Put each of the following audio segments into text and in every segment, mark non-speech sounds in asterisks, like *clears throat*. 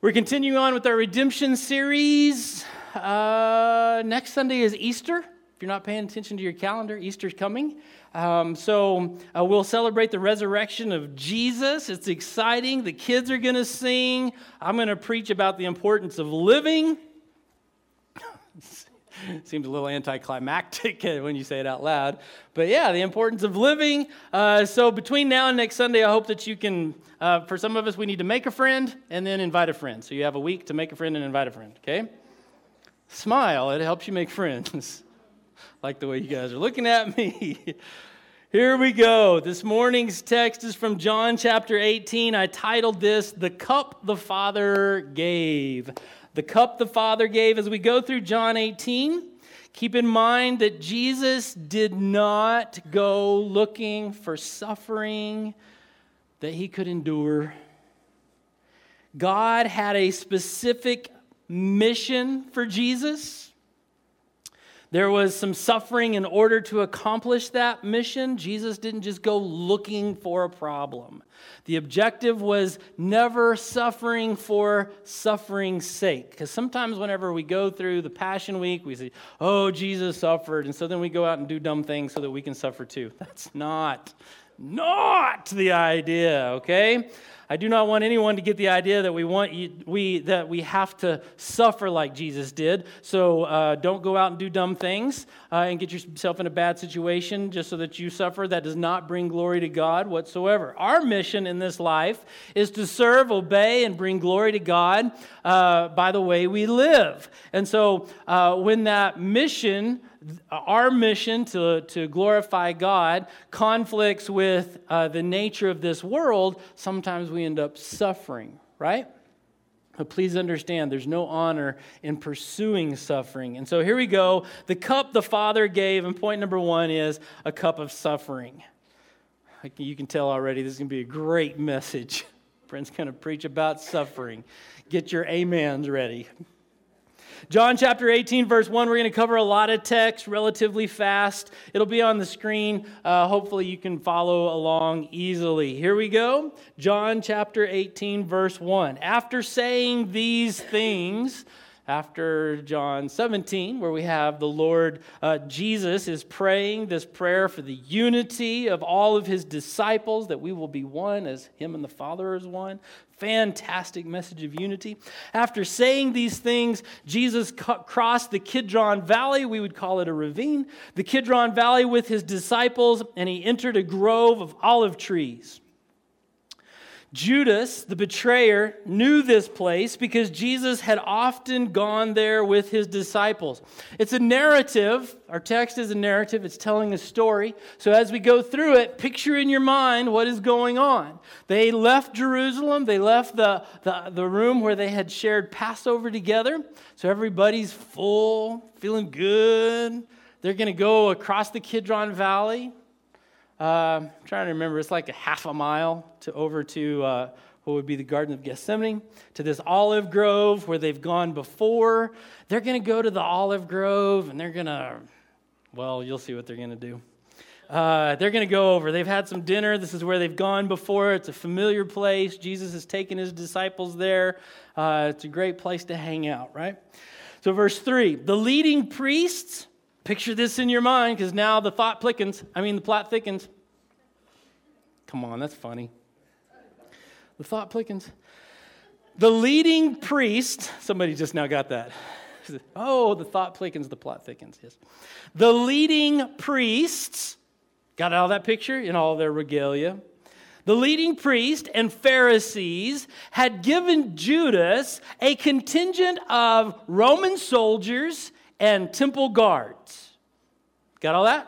We're continuing on with our redemption series. Uh, next Sunday is Easter. If you're not paying attention to your calendar, Easter's coming. Um, so uh, we'll celebrate the resurrection of Jesus. It's exciting. The kids are going to sing. I'm going to preach about the importance of living. *laughs* Seems a little anticlimactic *laughs* when you say it out loud. But yeah, the importance of living. Uh, so between now and next Sunday, I hope that you can, uh, for some of us, we need to make a friend and then invite a friend. So you have a week to make a friend and invite a friend, okay? Smile, it helps you make friends. *laughs* like the way you guys are looking at me. Here we go. This morning's text is from John chapter 18. I titled this, The Cup the Father Gave the cup the Father gave. As we go through John 18, keep in mind that Jesus did not go looking for suffering that he could endure. God had a specific mission for Jesus. There was some suffering in order to accomplish that mission. Jesus didn't just go looking for a problem. The objective was never suffering for suffering's sake. Because sometimes, whenever we go through the Passion Week, we say, Oh, Jesus suffered. And so then we go out and do dumb things so that we can suffer too. That's not, not the idea, okay? I do not want anyone to get the idea that we want you, we that we have to suffer like Jesus did. So uh, don't go out and do dumb things uh, and get yourself in a bad situation just so that you suffer. That does not bring glory to God whatsoever. Our mission in this life is to serve, obey, and bring glory to God uh, by the way we live. And so uh, when that mission our mission to, to glorify God conflicts with uh, the nature of this world, sometimes we end up suffering, right? But please understand, there's no honor in pursuing suffering. And so here we go. The cup the Father gave, and point number one is a cup of suffering. You can tell already this is going to be a great *laughs* message. Brent's going to preach about suffering. Get your amens ready. John chapter 18, verse 1, we're going to cover a lot of text relatively fast. It'll be on the screen. Uh, hopefully, you can follow along easily. Here we go. John chapter 18, verse 1. After saying these things, after John 17, where we have the Lord uh, Jesus is praying this prayer for the unity of all of his disciples, that we will be one as him and the Father is one. Fantastic message of unity. After saying these things, Jesus crossed the Kidron Valley. We would call it a ravine. The Kidron Valley with his disciples, and he entered a grove of olive trees. Judas, the betrayer, knew this place because Jesus had often gone there with his disciples. It's a narrative. Our text is a narrative, it's telling a story. So as we go through it, picture in your mind what is going on. They left Jerusalem, they left the, the, the room where they had shared Passover together. So everybody's full, feeling good. They're going to go across the Kidron Valley I'm trying to remember, it's like a half a mile to over to uh, what would be the Garden of Gethsemane, to this olive grove where they've gone before. They're going to go to the olive grove and they're going to, well, you'll see what they're going to do. Uh, they're going to go over. They've had some dinner. This is where they've gone before. It's a familiar place. Jesus has taken his disciples there. Uh, it's a great place to hang out, right? So, verse 3 the leading priests Picture this in your mind because now the thought thickens. I mean, the plot thickens. Come on, that's funny. The thought thickens. The leading priest, somebody just now got that. *laughs* Oh, the thought thickens, the plot thickens. Yes. The leading priests, got all that picture in all their regalia. The leading priest and Pharisees had given Judas a contingent of Roman soldiers and temple guards. Got all that?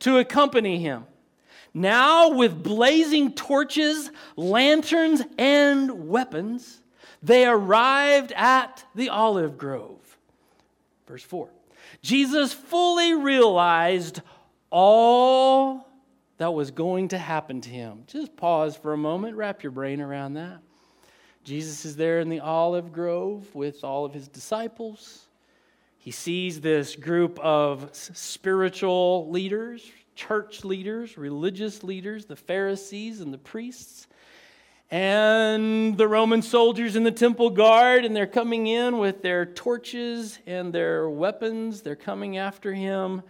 To accompany him. Now, with blazing torches, lanterns, and weapons, they arrived at the olive grove. Verse 4 Jesus fully realized all that was going to happen to him. Just pause for a moment, wrap your brain around that. Jesus is there in the olive grove with all of his disciples. He sees this group of spiritual leaders, church leaders, religious leaders, the Pharisees and the priests. and the Roman soldiers in the temple guard, and they're coming in with their torches and their weapons. They're coming after him.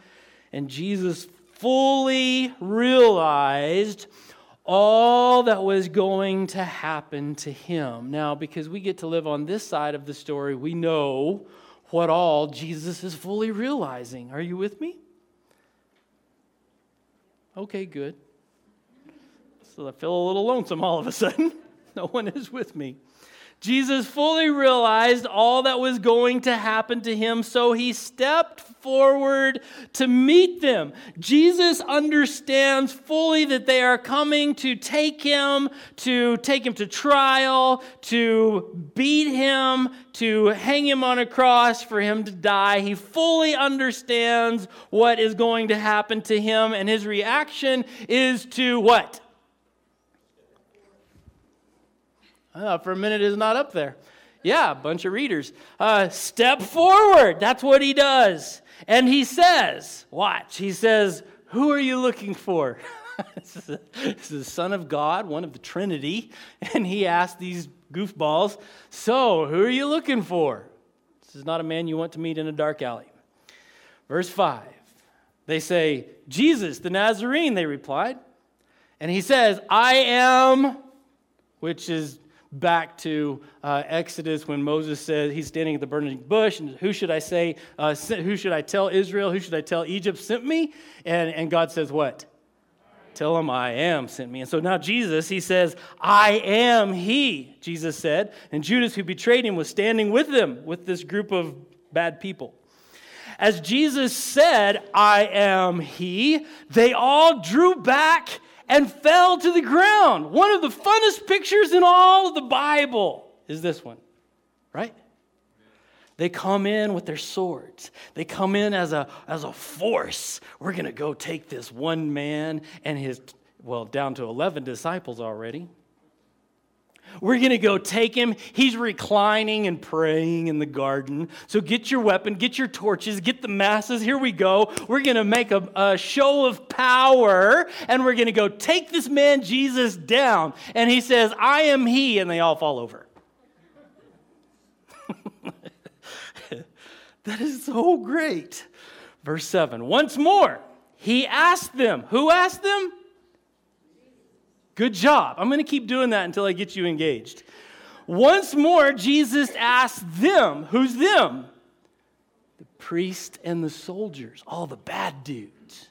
And Jesus fully realized all that was going to happen to him. Now, because we get to live on this side of the story, we know what all Jesus is fully realizing. Are you with me? Okay, good. So I feel a little lonesome all of a sudden. *laughs* no one is with me. Jesus fully realized all that was going to happen to him, so he stepped forward to meet them. Jesus understands fully that they are coming to take him, to take him to trial, to beat him, to hang him on a cross for him to die. He fully understands what is going to happen to him, and his reaction is to what? Uh, for a minute is not up there. Yeah, a bunch of readers. Uh, step forward. That's what he does. And he says, watch, he says, Who are you looking for? *laughs* this, is the Son of God, one of the Trinity. *laughs* And he asked these goofballs, So, who are you looking for? This is not a man you want to meet in a dark alley. Verse 5. They say, Jesus, the Nazarene, they replied. And he says, I am, which is back to uh, Exodus when Moses said he's standing at the burning bush, and who should I say, uh, who should I tell Israel, who should I tell Egypt sent me? And, and God says, What? Tell him I am sent me. And so now Jesus, he says, I am he, Jesus said. And Judas, who betrayed him, was standing with them, with this group of bad people. As Jesus said, I am he, they all drew back and fell to the ground. One of the funnest pictures in all of the Bible is this one, right? They come in with their swords. They come in as a, as a force. We're going to go take this one man and his, well, down to 11 disciples already. We're going to go take him. He's reclining and praying in the garden. So get your weapon, get your torches, get the masses. Here we go. We're going to make a, a show of power and we're going to go take this man Jesus down. And he says, I am he. And they all fall over. *laughs* that is so great. Verse 7 Once more, he asked them. Who asked them? Good job. I'm going to keep doing that until I get you engaged. Once more, Jesus asked them, who's them? The priest and the soldiers, all the bad dudes.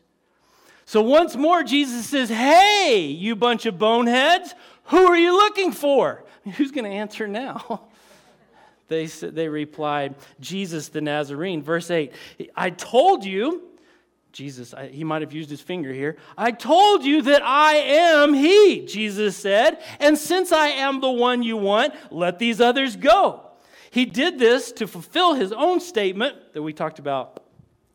So once more, Jesus says, Hey, you bunch of boneheads, who are you looking for? Who's going to answer now? *laughs* They, they replied, Jesus the Nazarene. Verse 8 I told you Jesus, I, he might have used his finger here. I told you that I am he, Jesus said. And since I am the one you want, let these others go. He did this to fulfill his own statement that we talked about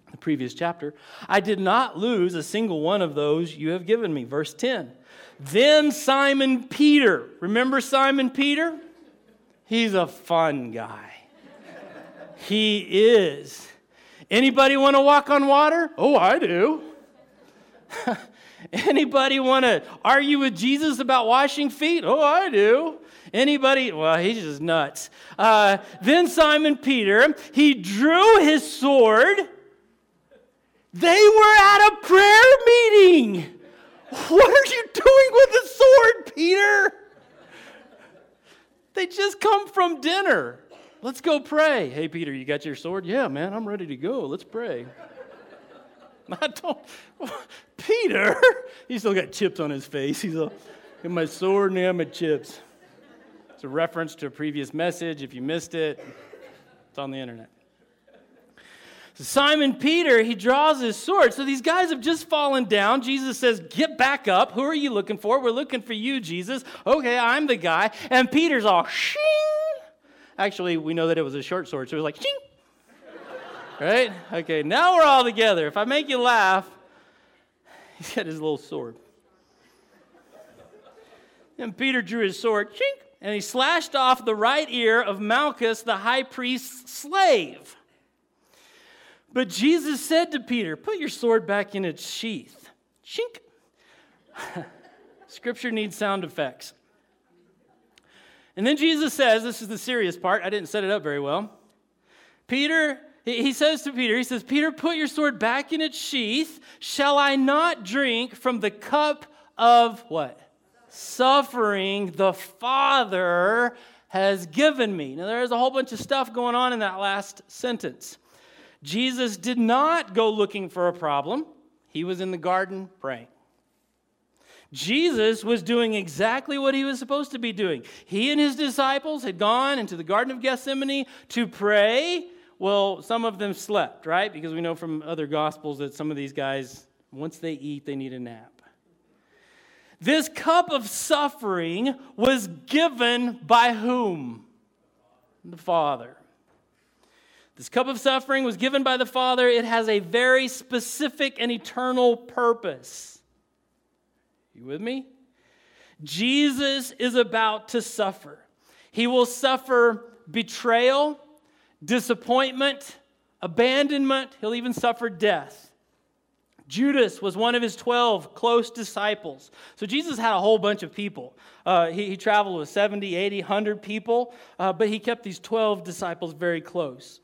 in the previous chapter. I did not lose a single one of those you have given me. Verse 10. Then Simon Peter, remember Simon Peter? He's a fun guy. he is. Anybody want to walk on water? Oh, I do. *laughs* Anybody want to argue with Jesus about washing feet? Oh, I do. Anybody? Well, he's just nuts. Uh, then Simon Peter, he drew his sword. They were at a prayer meeting. What are you doing with a sword, Peter? They just come from dinner. Let's go pray. Hey, Peter, you got your sword? Yeah, man, I'm ready to go. Let's pray. *laughs* I don't. *laughs* Peter, he still got chips on his face. He's a, got my sword and my chips. It's a reference to a previous message. If you missed it, it's on the internet. So Simon Peter, he draws his sword. So these guys have just fallen down. Jesus says, Get back up. Who are you looking for? We're looking for you, Jesus. Okay, I'm the guy. And Peter's all, shing Actually, we know that it was a short sword, so it was like, ching. right? Okay, now we're all together. If I make you laugh, *laughs* he's got his little sword. And Peter drew his sword, chink, and he slashed off the right ear of Malchus, the high priest's slave. But Jesus said to Peter, Put your sword back in its sheath. Chink. *laughs* Scripture needs sound effects. And then Jesus says, this is the serious part. I didn't set it up very well. Peter, he says to Peter, he says, Peter, put your sword back in its sheath. Shall I not drink from the cup of what? Suffering the Father has given me. Now, there's a whole bunch of stuff going on in that last sentence. Jesus did not go looking for a problem, he was in the garden praying. Jesus was doing exactly what he was supposed to be doing. He and his disciples had gone into the Garden of Gethsemane to pray. Well, some of them slept, right? Because we know from other gospels that some of these guys, once they eat, they need a nap. This cup of suffering was given by whom? The Father. This cup of suffering was given by the Father. It has a very specific and eternal purpose. You with me? Jesus is about to suffer. He will suffer betrayal, disappointment, abandonment. He'll even suffer death. Judas was one of his 12 close disciples. So Jesus had a whole bunch of people. Uh, he, he, traveled with 70, 80, 100 people, uh, but he kept these 12 disciples very close.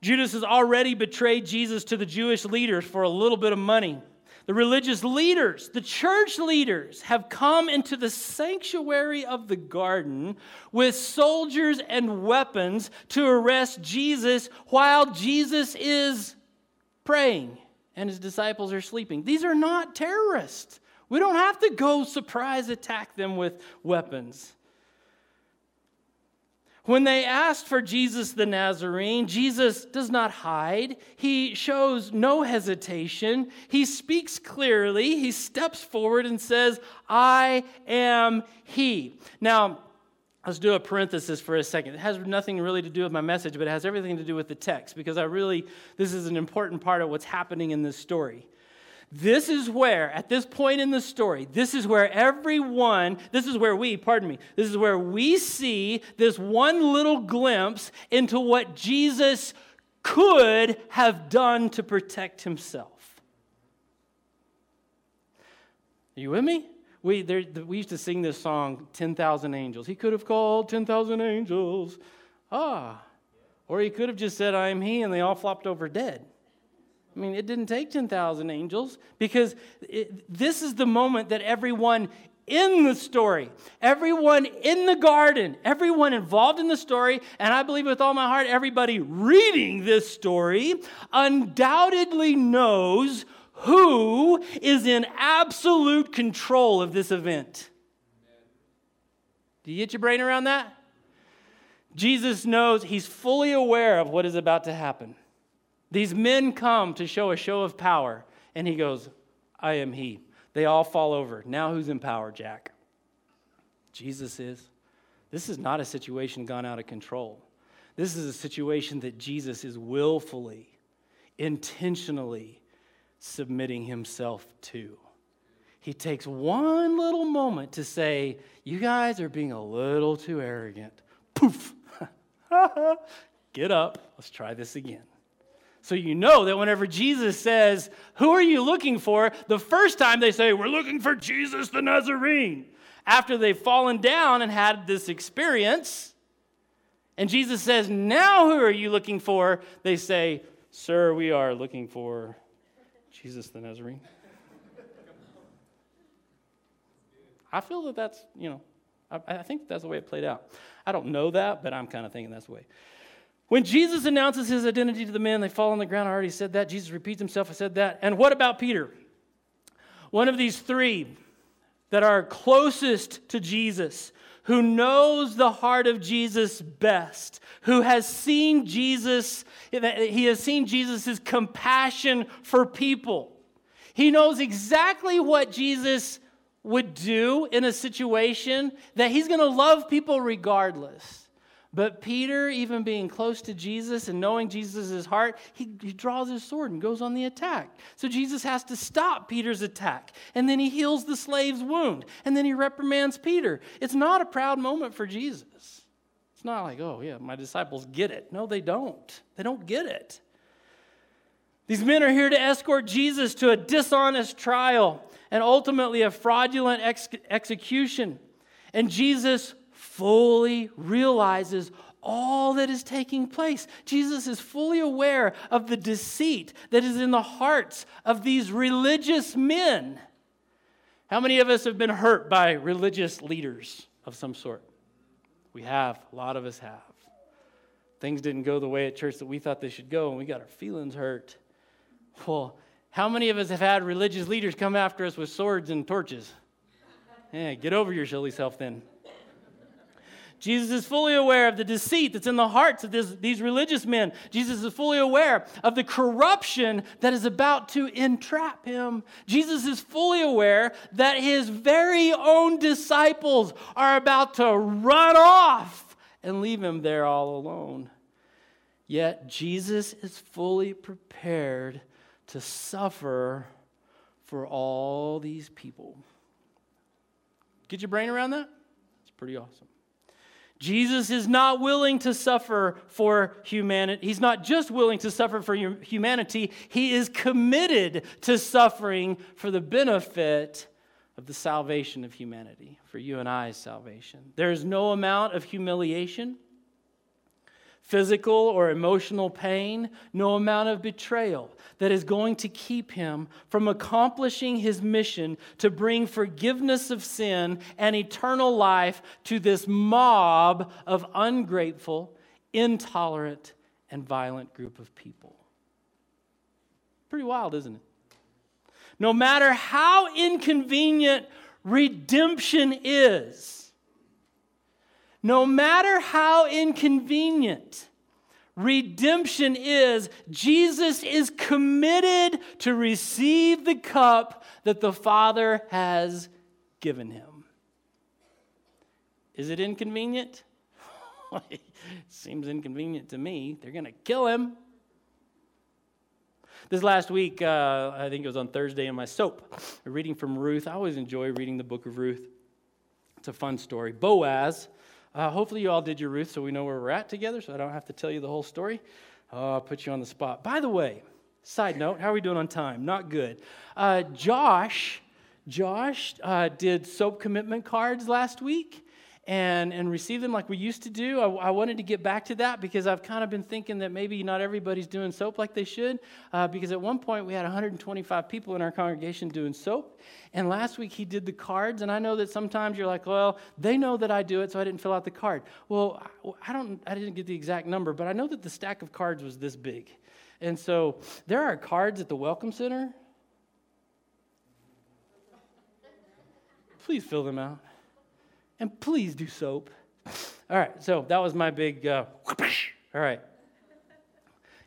Judas has already betrayed Jesus to the Jewish leaders for a little bit of money. The religious leaders, the church leaders, have come into the sanctuary of the garden with soldiers and weapons to arrest Jesus while Jesus is praying and his disciples are sleeping. These are not terrorists. We don't have to go surprise attack them with weapons. When they asked for Jesus the Nazarene, Jesus does not hide. He shows no hesitation. He speaks clearly. He steps forward and says, I am He. Now, let's do a parenthesis for a second. It has nothing really to do with my message, but it has everything to do with the text because I really, this is an important part of what's happening in this story. This is where, at this point in the story, this is where everyone, this is where we, pardon me, this is where we see this one little glimpse into what Jesus could have done to protect himself. Are you with me? We, there, we used to sing this song, 10,000 Angels. He could have called 10,000 angels. Ah. Or he could have just said, I am he, and they all flopped over dead. I mean, it didn't take 10,000 angels because it, this is the moment that everyone in the story, everyone in the garden, everyone involved in the story, and I believe with all my heart, everybody reading this story undoubtedly knows who is in absolute control of this event. Do you get your brain around that? Jesus knows, he's fully aware of what is about to happen. These men come to show a show of power, and he goes, I am he. They all fall over. Now who's in power, Jack? Jesus is. This is not a situation gone out of control. This is a situation that Jesus is willfully, intentionally submitting himself to. He takes one little moment to say, You guys are being a little too arrogant. Poof! *laughs* Get up. Let's try this again. So you know that whenever Jesus says, Who are you looking for? the first time they say, We're looking for Jesus the Nazarene. After they've fallen down and had this experience, and Jesus says, Now who are you looking for? They say, Sir, we are looking for Jesus the Nazarene. I feel that that's, you know, I, I think that's the way it played out. I don't know that, but I'm kind of thinking that's the way. When Jesus announces his identity to the men, they fall on the ground. I already said that. Jesus repeats himself. I said that. And what about Peter? One of these three that are closest to Jesus, who knows the heart of Jesus best, who has seen Jesus, he has seen Jesus' compassion for people. He knows exactly what Jesus would do in a situation that he's going to love people regardless. But Peter, even being close to Jesus and knowing Jesus' heart, he, he, draws his sword and goes on the attack. So Jesus has to stop Peter's attack. And then he heals the slave's wound. And then he reprimands Peter. It's not a proud moment for Jesus. It's not like, oh, yeah, my disciples get it. No, they don't. They don't get it. These men are here to escort Jesus to a dishonest trial and ultimately a fraudulent ex- execution. And Jesus fully realizes all that is taking place. Jesus is fully aware of the deceit that is in the hearts of these religious men. How many of us have been hurt by religious leaders of some sort? We have. A lot of us have. Things didn't go the way at church that we thought they should go, and we got our feelings hurt. Well, how many of us have had religious leaders come after us with swords and torches? Yeah, get over your silly self then. Jesus is fully aware of the deceit that's in the hearts of this, these religious men. Jesus is fully aware of the corruption that is about to entrap him. Jesus is fully aware that his very own disciples are about to run off and leave him there all alone. Yet Jesus is fully prepared to suffer for all these people. Get your brain around that? It's pretty awesome. Jesus is not willing to suffer for humanity. He's not just willing to suffer for humanity, he is committed to suffering for the benefit of the salvation of humanity, for you and I's salvation. There is no amount of humiliation physical or emotional pain, no amount of betrayal that is going to keep him from accomplishing his mission to bring forgiveness of sin and eternal life to this mob of ungrateful, intolerant, and violent group of people. Pretty wild, isn't it? No matter how inconvenient redemption is, no matter how inconvenient redemption is, Jesus is committed to receive the cup that the Father has given him. Is it inconvenient? *laughs* Seems inconvenient to me. They're going to kill him. This last week, uh, I think it was on Thursday in my soap, reading from Ruth. I always enjoy reading the book of Ruth. It's a fun story. Boaz uh, hopefully, you all did your Ruth so we know where we're at together, so I don't have to tell you the whole story. Oh, I'll put you on the spot. By the way, side note, how are we doing on time? Not good. Uh, Josh, Josh uh, did soap commitment cards last week and, and receive them like we used to do. I, I, wanted to get back to that because I've kind of been thinking that maybe not everybody's doing soap like they should. Uh, because at one point we had 125 people in our congregation doing soap. And last week he did the cards. And I know that sometimes you're like, well, they know that I do it, so I didn't fill out the card. Well, I, don't, I didn't get the exact number, but I know that the stack of cards was this big. And so there are cards at the Welcome Center. Please fill them out and please do soap. All right, so that was my big, uh, all right.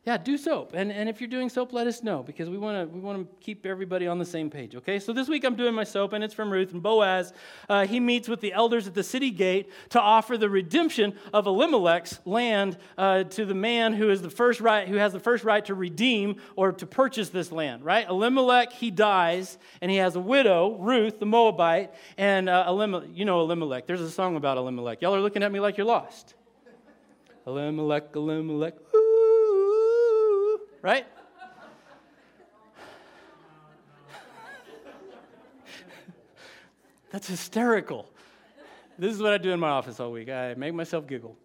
Yeah, do soap. And, and if you're doing soap, let us know because we want to we wanna keep everybody on the same page, okay? So this week I'm doing my soap, and it's from Ruth. And Boaz, uh, he meets with the elders at the city gate to offer the redemption of Elimelech's land uh, to the man who, is the first right, who has the first right to redeem or to purchase this land, right? Elimelech, he dies, and he has a widow, Ruth, the Moabite, and uh, Elimelech, you know Elimelech. There's a song about Elimelech. Y'all are looking at me like you're lost. Elimelech, Elimelech, right? That's hysterical. This is what I do in my office all week. I make myself giggle.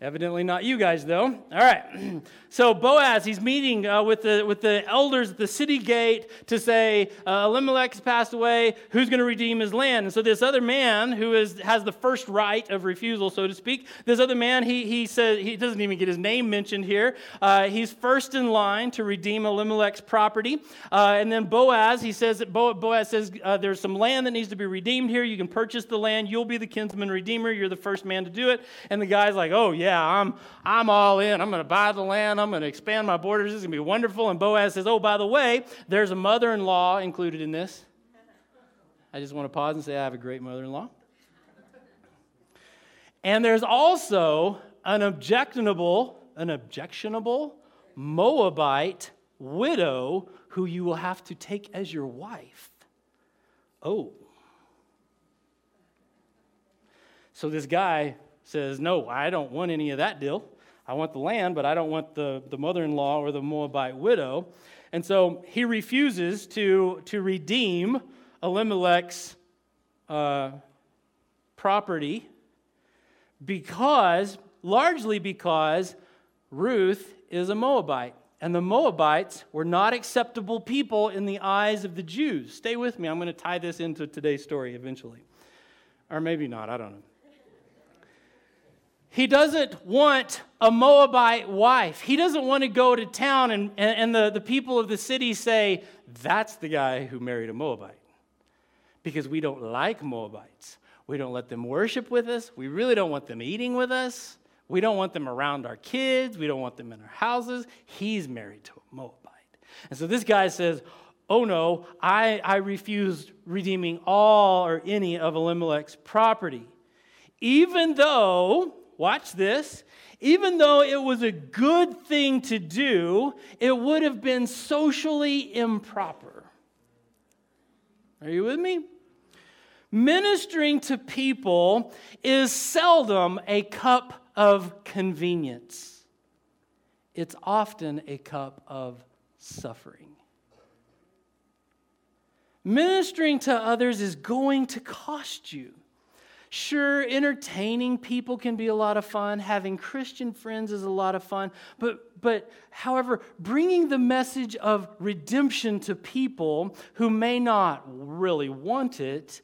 Evidently not you guys, though. All right. *clears throat* so Boaz, he's meeting uh, with, the, with the elders at the city gate to say, uh, Elimelech has passed away. Who's going to redeem his land? And so this other man who is, has the first right of refusal, so to speak, this other man, he, he says, he doesn't even get his name mentioned here. Uh, he's first in line to redeem Elimelech's property. Uh, and then Boaz, he says that Boaz says, uh, there's some land that needs to be redeemed here. You can purchase the land. You'll be the kinsman redeemer. You're the first man to do it. And the guy's like, oh, yeah yeah, I'm, I'm all in. I'm going to buy the land. I'm going to expand my borders. Is going to be wonderful. And Boaz says, oh, by the way, there's a mother in law included in this. I just want to pause and say, I have a great mother in law. And there's also an objectionable, an objectionable Moabite widow who you will have to take as your wife. Oh. So this guy says, No, I don't want any of that deal. I want the land, but I don't want the, the mother in law or the Moabite widow. And so he refuses to, to redeem Elimelech's uh, property. because, largely because, Ruth is a Moabite. And the Moabites were not acceptable people in the eyes of the Jews. Stay with me. I'm going to tie this into today's story eventually. Or maybe not. I don't know. He doesn't want a Moabite wife. He doesn't want to go to town and, and, the, the people of the city say, that's the guy who married a Moabite. Because we don't like Moabites. We don't let them worship with us. We really don't want them eating with us. We don't want them around our kids. We don't want them in our houses. He's married to a Moabite. And so this guy says, Oh no, I, I refuse redeeming all or any of Elimelech's property. Even though, watch this, even though it was a good thing to do, it would have been socially improper. Are you with me? Ministering to people is seldom a cup of convenience, it's often a cup of suffering. Ministering to others is going to cost you. Sure, entertaining people can be a lot of fun. Having Christian friends is a lot of fun. But, but however, bringing the message of redemption to people who may not really want it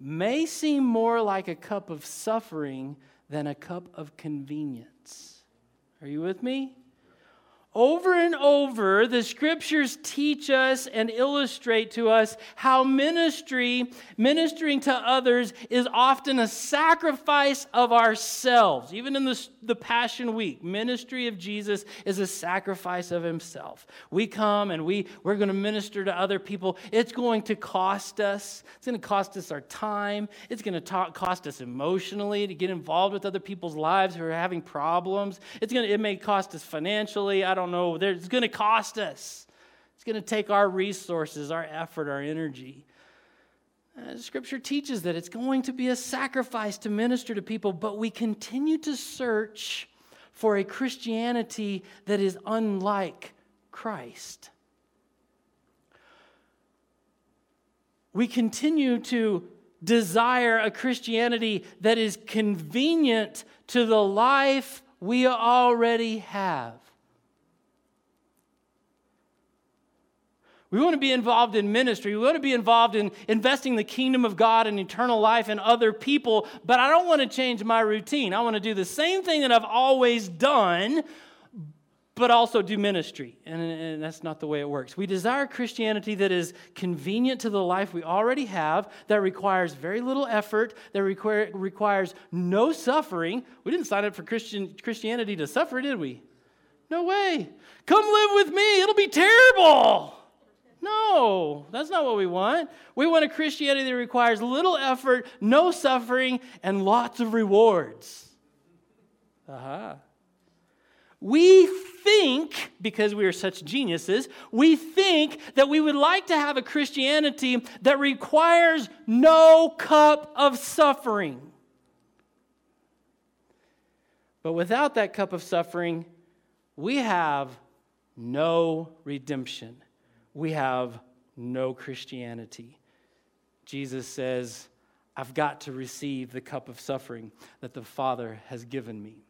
may seem more like a cup of suffering than a cup of convenience. Are you with me? Over and over, the scriptures teach us and illustrate to us how ministry, ministering to others, is often a sacrifice of ourselves. Even in the, the Passion Week, ministry of Jesus is a sacrifice of himself. We come and we, we're going to minister to other people. It's going to cost us. It's going to cost us our time. It's going to cost us emotionally to get involved with other people's lives who are having problems. It's going to, it may cost us financially. I don't know. It's going to cost us. It's going to take our resources, our effort, our energy. Uh, scripture teaches that it's going to be a sacrifice to minister to people, but we continue to search for a Christianity that is unlike Christ. We continue to desire a Christianity that is convenient to the life we already have. We want to be involved in ministry. We want to be involved in investing the kingdom of God and eternal life in other people, but I don't want to change my routine. I want to do the same thing that I've always done, but also do ministry. And, and, that's not the way it works. We desire Christianity that is convenient to the life we already have, that requires very little effort, that require, requires no suffering. We didn't sign up for Christian, Christianity to suffer, did we? No way. Come live with me, it'll be terrible. No, that's not what we want. We want a Christianity that requires little effort, no suffering, and lots of rewards. Aha. We think, because we are such geniuses, we think that we would like to have a Christianity that requires no cup of suffering. But without that cup of suffering, we have no redemption we have no Christianity. Jesus says, I've got to receive the cup of suffering that the Father has given me.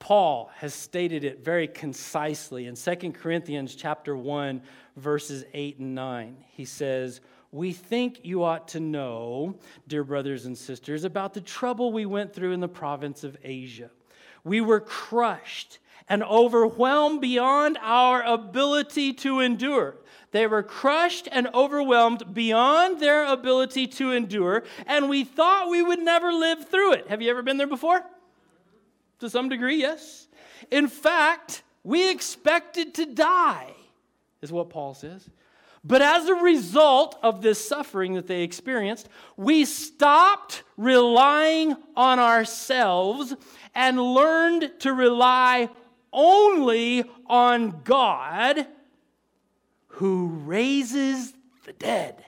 Paul has stated it very concisely in 2 Corinthians chapter 1 verses 8 and 9. He says, "We think you ought to know, dear brothers and sisters, about the trouble we went through in the province of Asia. We were crushed and overwhelmed beyond our ability to endure. They were crushed and overwhelmed beyond their ability to endure, and we thought we would never live through it. Have you ever been there before? To some degree, yes. In fact, we expected to die, is what Paul says. But as a result of this suffering that they experienced, we stopped relying on ourselves and learned to rely only on God who raises the dead.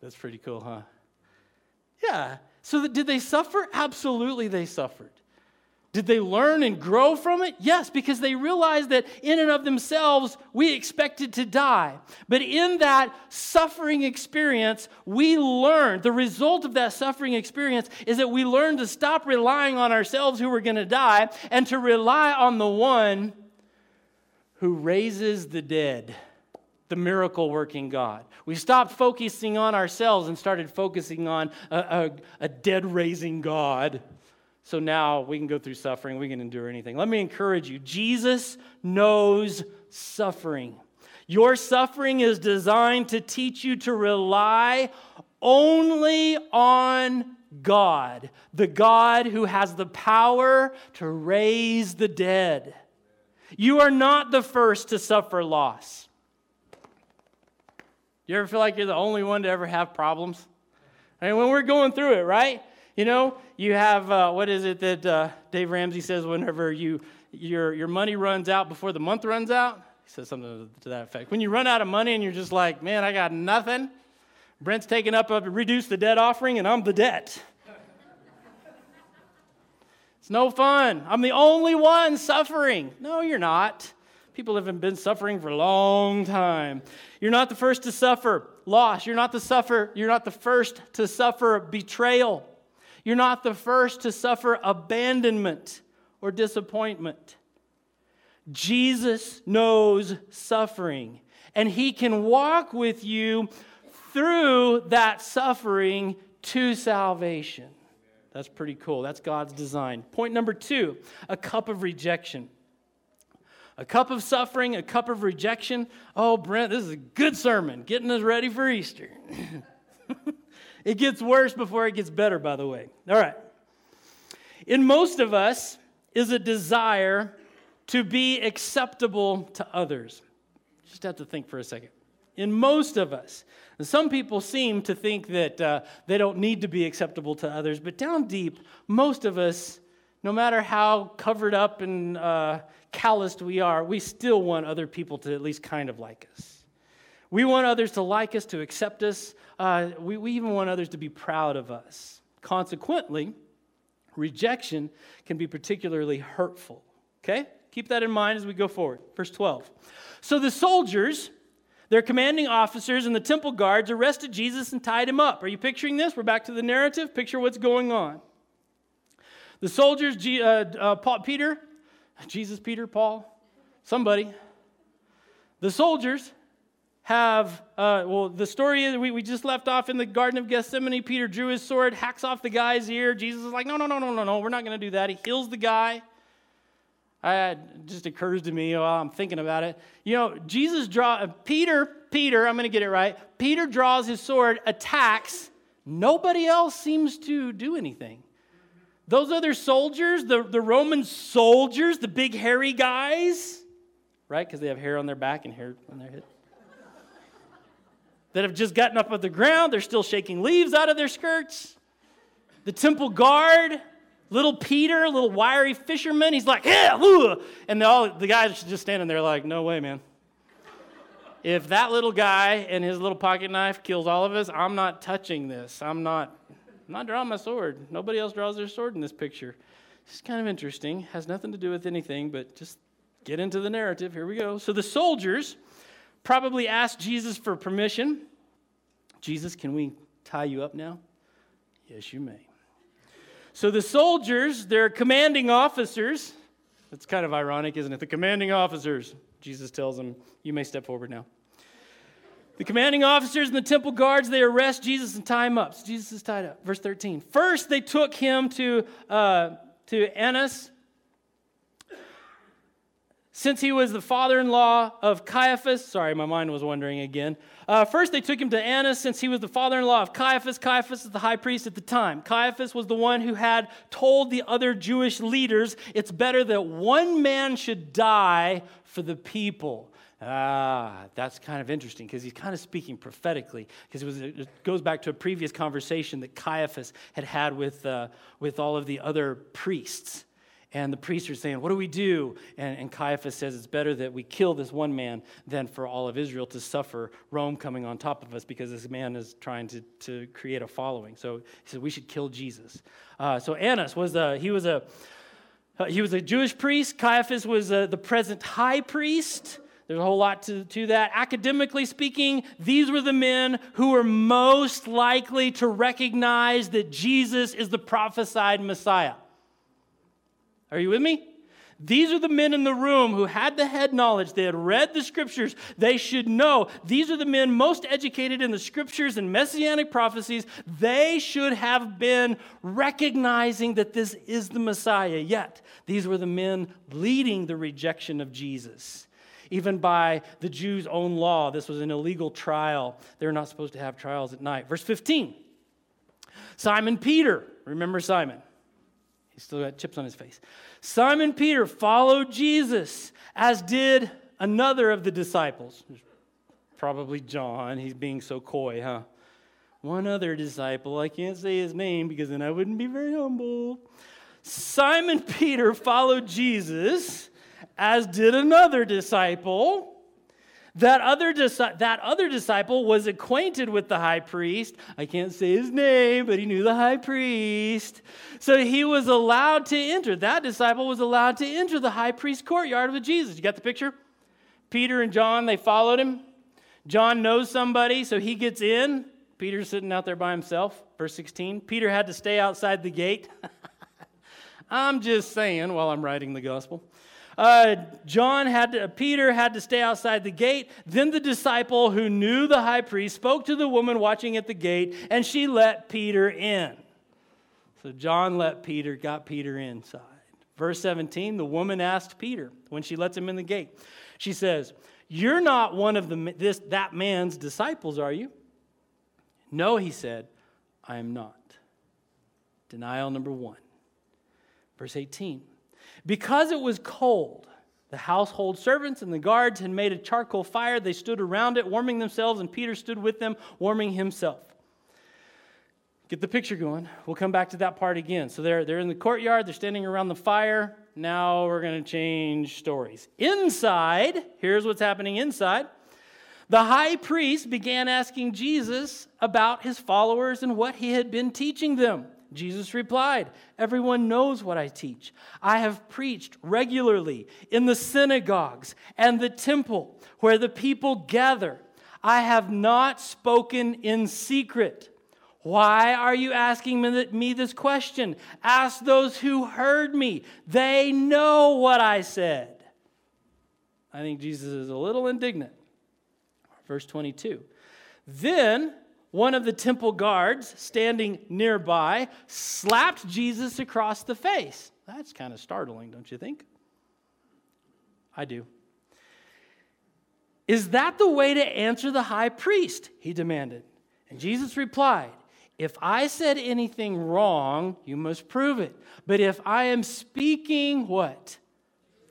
That's pretty cool, huh? Yeah. So, did they suffer? Absolutely, they suffered. Did they learn and grow from it? Yes, because they realized that in and of themselves, we expected to die. But in that suffering experience, we learned the result of that suffering experience is that we learned to stop relying on ourselves who were going to die and to rely on the one who raises the dead, the miracle working God. We stopped focusing on ourselves and started focusing on a, a, a dead raising God. So now we can go through suffering, we can endure anything. Let me encourage you Jesus knows suffering. Your suffering is designed to teach you to rely only on God, the God who has the power to raise the dead. You are not the first to suffer loss. You ever feel like you're the only one to ever have problems? I mean, when we're going through it, right? You know, you have, uh, what is it that uh, Dave Ramsey says whenever you, your, your money runs out before the month runs out? He says something to that effect. When you run out of money and you're just like, man, I got nothing. Brent's taking up a reduce the debt offering and I'm the debt. it's no fun. I'm the only one suffering. No, you're not. People have been suffering for a long time. You're not the first to suffer loss. You're not the suffer. You're not the first to suffer betrayal. You're not the first to suffer abandonment or disappointment. Jesus knows suffering, and he can walk with you through that suffering to salvation. That's pretty cool. That's God's design. Point number two a cup of rejection. A cup of suffering, a cup of rejection. Oh, Brent, this is a good sermon, getting us ready for Easter. *laughs* It gets worse before it gets better, by the way. All right. In most of us is a desire to be acceptable to others. Just have to think for a second. In most of us, and some people seem to think that uh, they don't need to be acceptable to others, but down deep, most of us, no matter how covered up and uh, calloused we are, we still want other people to at least kind of like us. We want others to like us, to accept us, uh, we, we even want others to be proud of us. Consequently, rejection can be particularly hurtful. Okay? Keep that in mind as we go forward. Verse 12. So the soldiers, their commanding officers, and the temple guards arrested Jesus and tied him up. Are you picturing this? We're back to the narrative. Picture what's going on. The soldiers, G, uh, uh, Paul, Peter, Jesus, Peter, Paul, somebody. The soldiers have, uh, well, the story is we, we just left off in the Garden of Gethsemane. Peter drew his sword, hacks off the guy's ear. Jesus is like, no, no, no, no, no, no, we're not going to do that. He heals the guy. I, it just occurs to me while I'm thinking about it. You know, Jesus draw uh, Peter, Peter, I'm going to get it right. Peter draws his sword, attacks. Nobody else seems to do anything. Those other soldiers, the, the Roman soldiers, the big hairy guys, right? Because they have hair on their back and hair on their head that have just gotten up off the ground. They're still shaking leaves out of their skirts. The temple guard, little Peter, little wiry fisherman, he's like, yeah, ooh. and the, all, the guys just standing there like, no way, man. if that little guy and his little pocket knife kills all of us, I'm not touching this. I'm not, I'm not drawing my sword. Nobody else draws their sword in this picture. It's kind of interesting. Has nothing to do with anything, but just get into the narrative. Here we go. So the soldiers probably asked Jesus for permission. Jesus, can we tie you up now? Yes, you may. So the soldiers, their commanding officers, that's kind of ironic, isn't it? The commanding officers, Jesus tells them, You may step forward now. The commanding officers and the temple guards, they arrest Jesus and tie him up. So Jesus is tied up. Verse 13. First, they took him to, uh, to Annas, since he was the father in law of Caiaphas, sorry, my mind was wandering again. Uh, first, they took him to Annas since he was the father in law of Caiaphas. Caiaphas is the high priest at the time. Caiaphas was the one who had told the other Jewish leaders it's better that one man should die for the people. Ah, that's kind of interesting because he's kind of speaking prophetically because it, it, goes back to a previous conversation that Caiaphas had had with, uh, with all of the other priests. And the priests are saying, What do we do? And, and, Caiaphas says, It's better that we kill this one man than for all of Israel to suffer Rome coming on top of us because this man is trying to, to create a following. So he said, We should kill Jesus. Uh, so Annas was a, he was a, Uh, he was a Jewish priest. Caiaphas was uh, the present high priest. There's a whole lot to, to that. Academically speaking, these were the men who were most likely to recognize that Jesus is the prophesied Messiah. Are you with me? These are the men in the room who had the head knowledge. They had read the scriptures. They should know. These are the men most educated in the scriptures and messianic prophecies. They should have been recognizing that this is the Messiah. Yet, these were the men leading the rejection of Jesus. Even by the Jews' own law, this was an illegal trial. They're not supposed to have trials at night. Verse 15 Simon Peter, remember Simon? He's still got chips on his face. Simon Peter followed Jesus, as did another of the disciples. Probably John. He's being so coy, huh? One other disciple. I can't say his name because then I wouldn't be very humble. Simon Peter followed Jesus, as did another disciple. That other, that other disciple was acquainted with the high priest. I can't say his name, but he knew the high priest. So he was allowed to enter. That disciple was allowed to enter the high priest courtyard with Jesus. You got the picture? Peter and John, they followed him. John knows somebody, so he gets in. Peter's sitting out there by himself. Verse 16. Peter had to stay outside the gate. *laughs* I'm just saying while I'm writing the gospel. Uh, John had to, Peter had to stay outside the gate. Then the disciple who knew the high priest spoke to the woman watching at the gate, and she let Peter in. So John let Peter, got Peter inside. Verse 17, the woman asked Peter when she lets him in the gate. She says, You're not one of the, this, that man's disciples, are you? No, he said, I am not. Denial number one. Verse 18. Because it was cold, the household servants and the guards had made a charcoal fire. They stood around it, warming themselves, and Peter stood with them, warming himself. Get the picture going. We'll come back to that part again. So they're, they're in the courtyard, they're standing around the fire. Now we're going to change stories. Inside, here's what's happening inside. The high priest began asking Jesus about his followers and what he had been teaching them. Jesus replied, Everyone knows what I teach. I have preached regularly in the synagogues and the temple where the people gather. I have not spoken in secret. Why are you asking me this question? Ask those who heard me. They know what I said. I think Jesus is a little indignant. Verse 22. Then one of the temple guards standing nearby slapped Jesus across the face. That's kind of startling, don't you think? I do. Is that the way to answer the high priest? He demanded. And Jesus replied, If I said anything wrong, you must prove it. But if I am speaking what?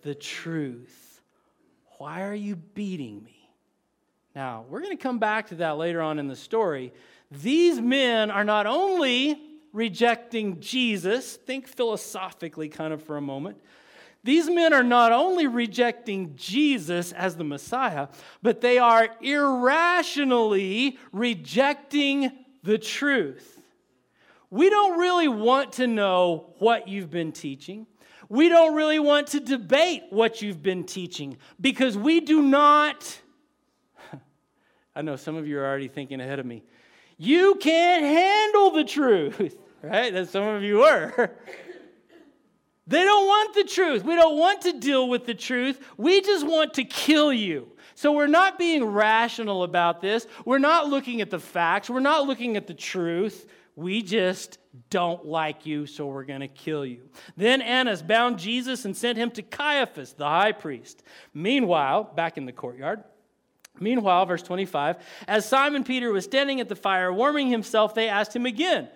The truth. Why are you beating me? Now, we're going to come back to that later on in the story. These men are not only rejecting Jesus, think philosophically kind of for a moment. These men are not only rejecting Jesus as the Messiah, but they are irrationally rejecting the truth. We don't really want to know what you've been teaching. We don't really want to debate what you've been teaching because we do not I know some of you are already thinking ahead of me. You can't handle the truth, *laughs* right? That some of you were. *laughs* They don't want the truth. We don't want to deal with the truth. We just want to kill you. So we're not being rational about this. We're not looking at the facts. We're not looking at the truth. We just don't like you, so we're going to kill you. Then Annas bound Jesus and sent him to Caiaphas, the high priest. Meanwhile, back in the courtyard, Meanwhile, verse 25, as Simon Peter was standing at the fire warming himself, they asked him again,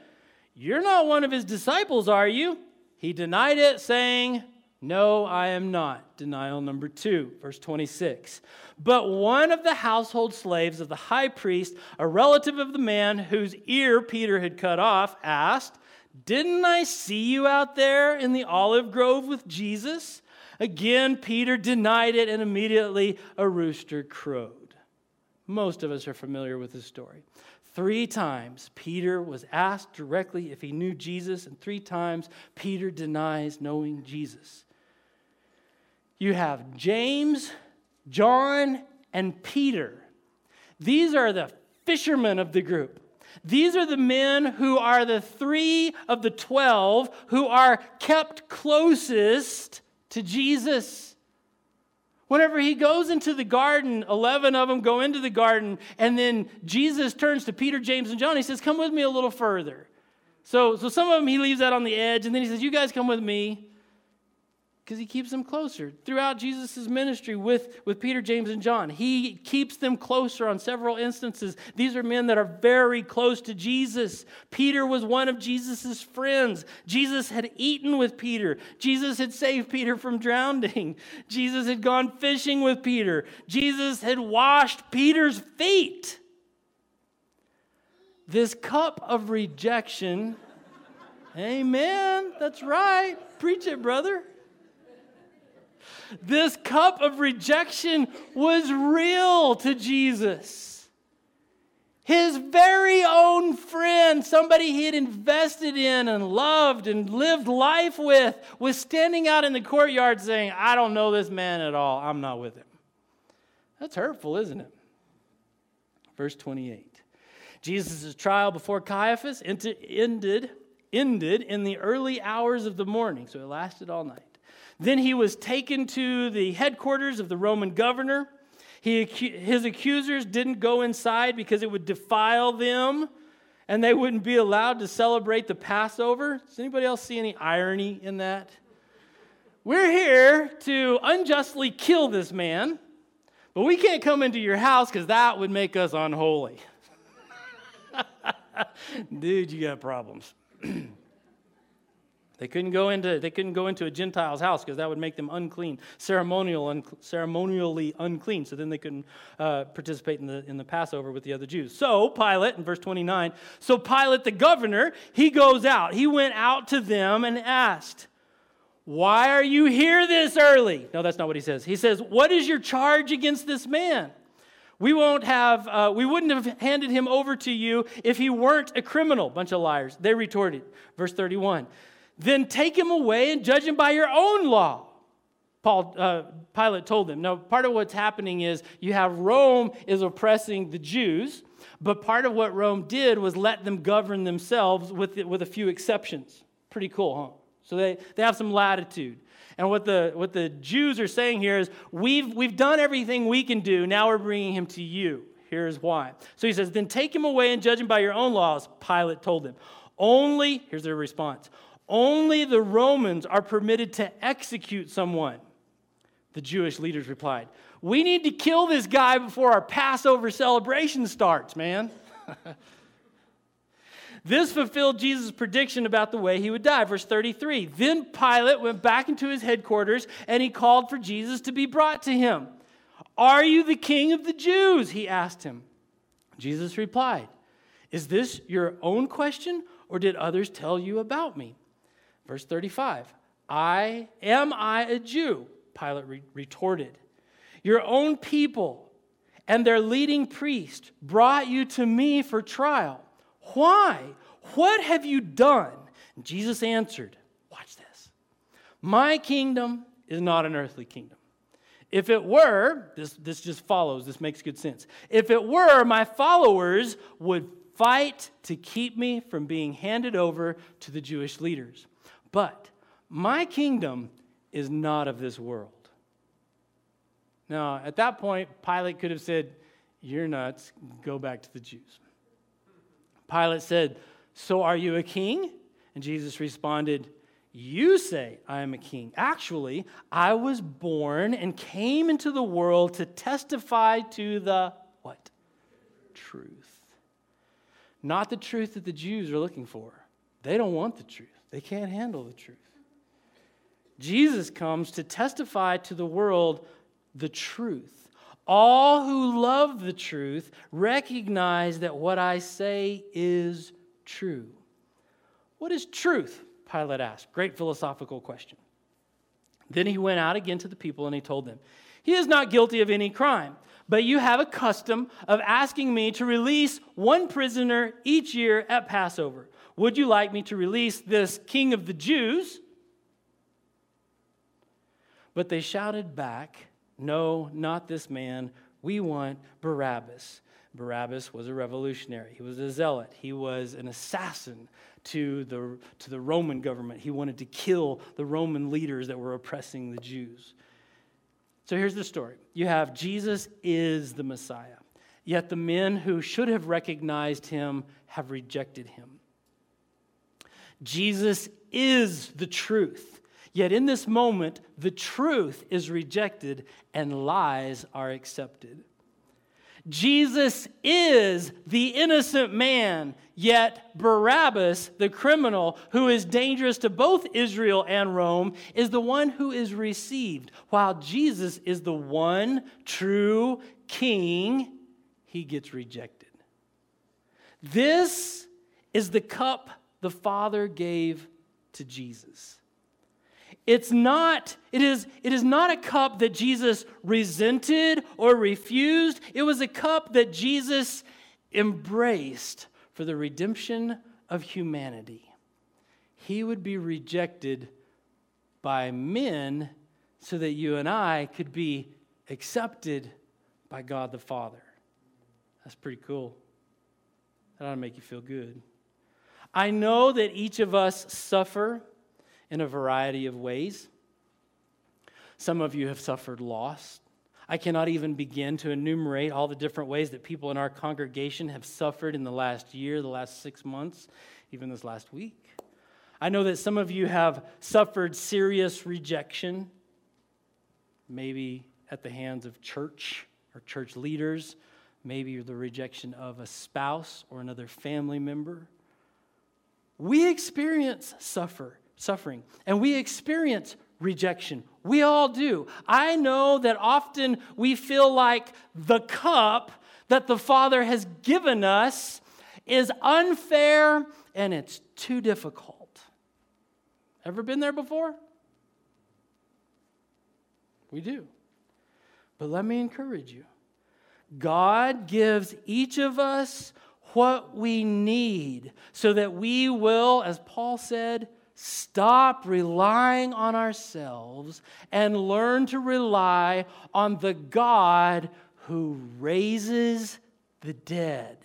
You're not one of his disciples, are you? He denied it, saying, No, I am not. Denial number two, verse 26. But one of the household slaves of the high priest, a relative of the man whose ear Peter had cut off, asked, Didn't I see you out there in the olive grove with Jesus? Again, Peter denied it, and immediately a rooster crowed. Most of us are familiar with this story. Three times Peter was asked directly if he knew Jesus, and three times Peter denies knowing Jesus. You have James, John, and Peter. These are the fishermen of the group. These are the men who are the three of the twelve who are kept closest to Jesus. Whenever he goes into the garden, 11 of them go into the garden, and then Jesus turns to Peter, James, and John. He says, Come with me a little further. So, so some of them he leaves out on the edge, and then he says, You guys come with me because he keeps them closer. Throughout jesus' ministry with, with peter james and john he keeps them closer on several instances. These are men that are very close to jesus. Peter was one of jesus' friends. Jesus had eaten with peter. Jesus had saved peter from drowning. Jesus had gone fishing with peter. Jesus had washed peter's feet. This cup of rejection amen that's right. Preach it brother this cup of rejection was real to Jesus. His very own friend, somebody he had invested in and loved and lived life with, was standing out in the courtyard saying, I don't know this man at all. I'm not with him. That's hurtful, isn't it? Verse 28. Jesus' trial before Caiaphas ended, ended in the early hours of the morning, so it lasted all night. Then he was taken to the headquarters of the Roman governor. He, his accusers didn't go inside because it would defile them and they wouldn't be allowed to celebrate the Passover. Does anybody else see any irony in that? We're here to unjustly kill this man, but we can't come into your house because that would make us unholy. *laughs* Dude, you got problems. *clears throat* They couldn't go into, they couldn't go into a Gentile's house because that would make them unclean, ceremonial, un, ceremonially unclean. So then they couldn't uh, participate in the, in the Passover with the other Jews. So Pilate, in verse 29, so Pilate the governor, he goes out. He went out to them and asked, Why are you here this early? No, that's not what he says. He says, What is your charge against this man? We won't have, uh, we wouldn't have handed him over to you if he weren't a criminal. Bunch of liars. They retorted. Verse 31 then take him away and judge him by your own law. Paul, uh, Pilate told them. Now, part of what's happening is you have Rome is oppressing the Jews, but part of what Rome did was let them govern themselves with, with a few exceptions. Pretty cool, huh? So they, they have some latitude. And what the, what the Jews are saying here is, we've, we've done everything we can do. Now we're bringing him to you. Here's why. So he says, then take him away and judge him by your own laws, Pilate told them. Only, here's their response, only the Romans are permitted to execute someone. The Jewish leaders replied, We need to kill this guy before our Passover celebration starts, man. *laughs* this fulfilled Jesus' prediction about the way he would die. Verse 33 Then Pilate went back into his headquarters and he called for Jesus to be brought to him. Are you the king of the Jews? He asked him. Jesus replied, Is this your own question, or did others tell you about me? Verse 35 I am I a Jew? Pilate re- retorted. Your own people and their leading priest brought you to me for trial. Why? What have you done? Jesus answered, Watch this. My kingdom is not an earthly kingdom. If it were, this, this just follows, this makes good sense. If it were, my followers would fight to keep me from being handed over to the Jewish leaders. But my kingdom is not of this world. Now, at that point, Pilate could have said, You're nuts, go back to the Jews. Pilate said, So are you a king? And Jesus responded, You say I am a king. Actually, I was born and came into the world to testify to the what? Truth. Not the truth that the Jews are looking for. They don't want the truth. They can't handle the truth. Jesus comes to testify to the world the truth. All who love the truth recognize that what I say is true. What is truth? Pilate asked. Great philosophical question. Then he went out again to the people and he told them, He is not guilty of any crime. But you have a custom of asking me to release one prisoner each year at Passover. Would you like me to release this king of the Jews? But they shouted back, No, not this man. We want Barabbas. Barabbas was a revolutionary. He was a zealot. He was an assassin to the, to the Roman government. He wanted to kill the Roman leaders that were oppressing the Jews. So here's the story you have Jesus is the Messiah, yet the men who should have recognized him have rejected him. Jesus is the truth, yet in this moment, the truth is rejected and lies are accepted. Jesus is the innocent man, yet Barabbas, the criminal who is dangerous to both Israel and Rome, is the one who is received, while Jesus is the one true king, he gets rejected. This is the cup the Father gave to Jesus. It's not, it is, it is not a cup that Jesus resented or refused. It was a cup that Jesus embraced for the redemption of humanity. He would be rejected by men so that you and I could be accepted by God the Father. That's pretty cool. That ought to make you feel good. I know that each of us suffer in a variety of ways. Some of you have suffered loss. I cannot even begin to enumerate all the different ways that people in our congregation have suffered in the last year, the last six months, even this last week. I know that some of you have suffered serious rejection, maybe at the hands of church or church leaders, maybe the rejection of a spouse or another family member. We experience suffer suffering. And we experience rejection. We all do. I know that often we feel like the cup that the Father has given us is unfair and it's too difficult. Ever been there before? We do. But let me encourage you God gives each of us what we need so that we will, as Paul said, Stop relying on ourselves and learn to rely on the God who raises the dead.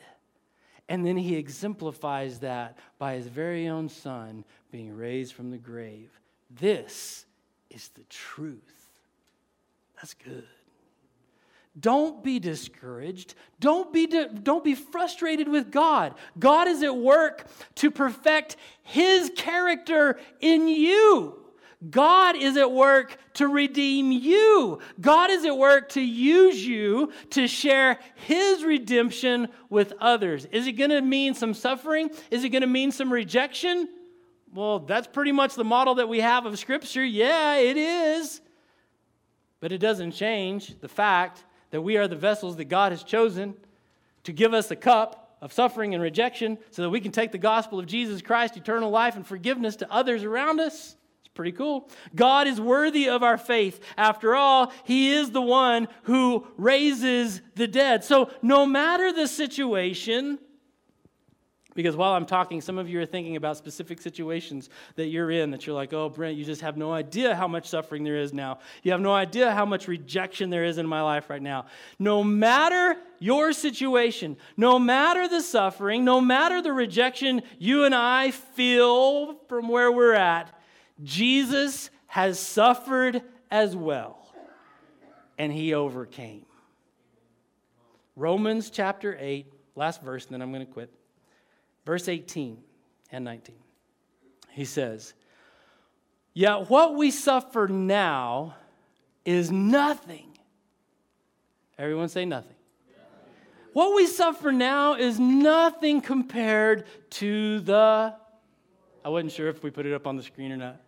And then he exemplifies that by his very own son being raised from the grave. This is the truth. That's good. Don't be discouraged. Don't be, don't be frustrated with God. God is at work to perfect His character in you. God is at work to redeem you. God is at work to use you to share His redemption with others. Is it going to mean some suffering? Is it going to mean some rejection? Well, that's pretty much the model that we have of Scripture. Yeah, it is. But it doesn't change the fact that we are the vessels that God has chosen to give us a cup of suffering and rejection so that we can take the gospel of Jesus Christ, eternal life, and forgiveness to others around us. It's pretty cool. God is worthy of our faith. After all, He is the one who raises the dead. So, no matter the situation, because while I'm talking, some of you are thinking about specific situations that you're in that you're like, oh, Brent, you just have no idea how much suffering there is now. You have no idea how much rejection there is in my life right now. No matter your situation, no matter the suffering, no matter the rejection you and I feel from where we're at, Jesus has suffered as well, and he overcame. Romans chapter 8, last verse, and then I'm going to quit. Verse 18 and 19. He says, Yet what we suffer now is nothing. Everyone say nothing. What we suffer now is nothing compared to the. I wasn't sure if we put it up on the screen or not.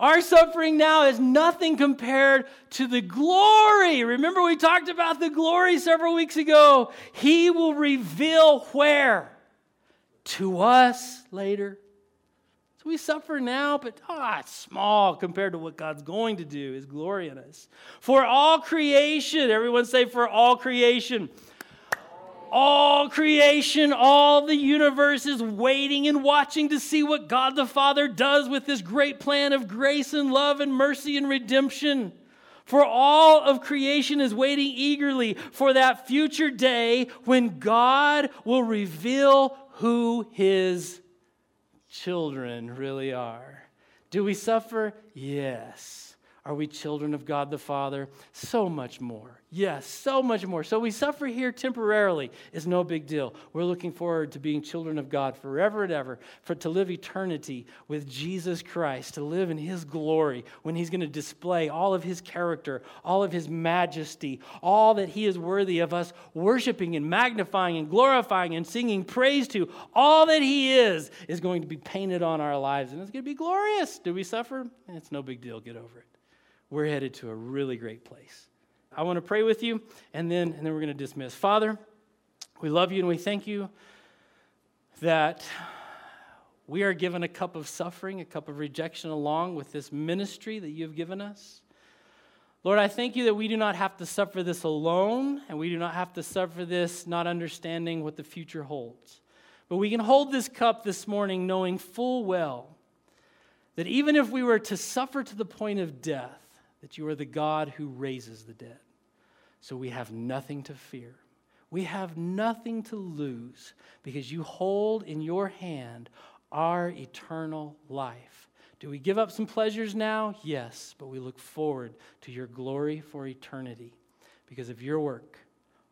Our suffering now is nothing compared to the glory. Remember, we talked about the glory several weeks ago. He will reveal where? To us later. So We suffer now, but ah, it's small compared to what God's going to do, His glory in us. For all creation, everyone say, for all creation. All creation, all the universe is waiting and watching to see what God the Father does with this great plan of grace and love and mercy and redemption. For all of creation is waiting eagerly for that future day when God will reveal who his children really are. Do we suffer? Yes. Are we children of God the Father? So much more. Yes, so much more. So we suffer here temporarily is no big deal. We're looking forward to being children of God forever and ever, for to live eternity with Jesus Christ, to live in his glory when he's going to display all of his character, all of his majesty, all that he is worthy of us worshiping and magnifying and glorifying and singing praise to. All that he is is going to be painted on our lives and it's going to be glorious. Do we suffer? It's no big deal. Get over it we're headed to a really great place. I want to pray with you, and then, and then we're going to dismiss. Father, we love you and we thank you that we are given a cup of suffering, a cup of rejection along with this ministry that you have given us. Lord, I thank you that we do not have to suffer this alone, and we do not have to suffer this not understanding what the future holds. But we can hold this cup this morning knowing full well that even if we were to suffer to the point of death, that you are the God who raises the dead. So we have nothing to fear. We have nothing to lose because you hold in your hand our eternal life. Do we give up some pleasures now? Yes, but we look forward to your glory for eternity because of your work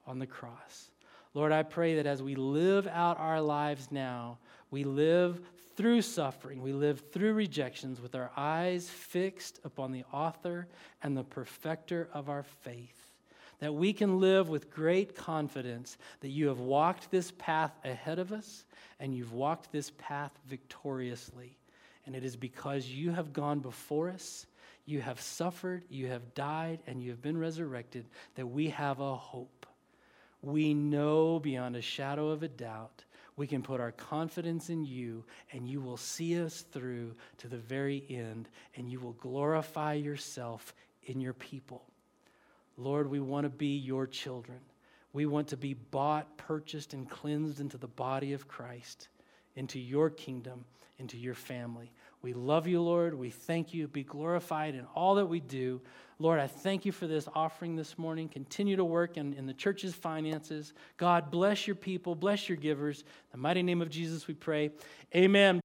on the cross. Lord, I pray that as we live out our lives now, we live through suffering, we live through rejections with our eyes fixed upon the author and the perfecter of our faith. That we can live with great confidence that you have walked this path ahead of us and you've walked this path victoriously. And it is because you have gone before us, you have suffered, you have died, and you have been resurrected that we have a hope. We know beyond a shadow of a doubt we can put our confidence in you, and you will see us through to the very end, and you will glorify yourself in your people. Lord, we want to be your children. We want to be bought, purchased, and cleansed into the body of Christ, into your kingdom, into your family. We love you, Lord. We thank you. Be glorified in all that we do. Lord, I thank you for this offering this morning. Continue to work in, in the church's finances. God, bless your people, bless your givers. In the mighty name of Jesus, we pray. Amen.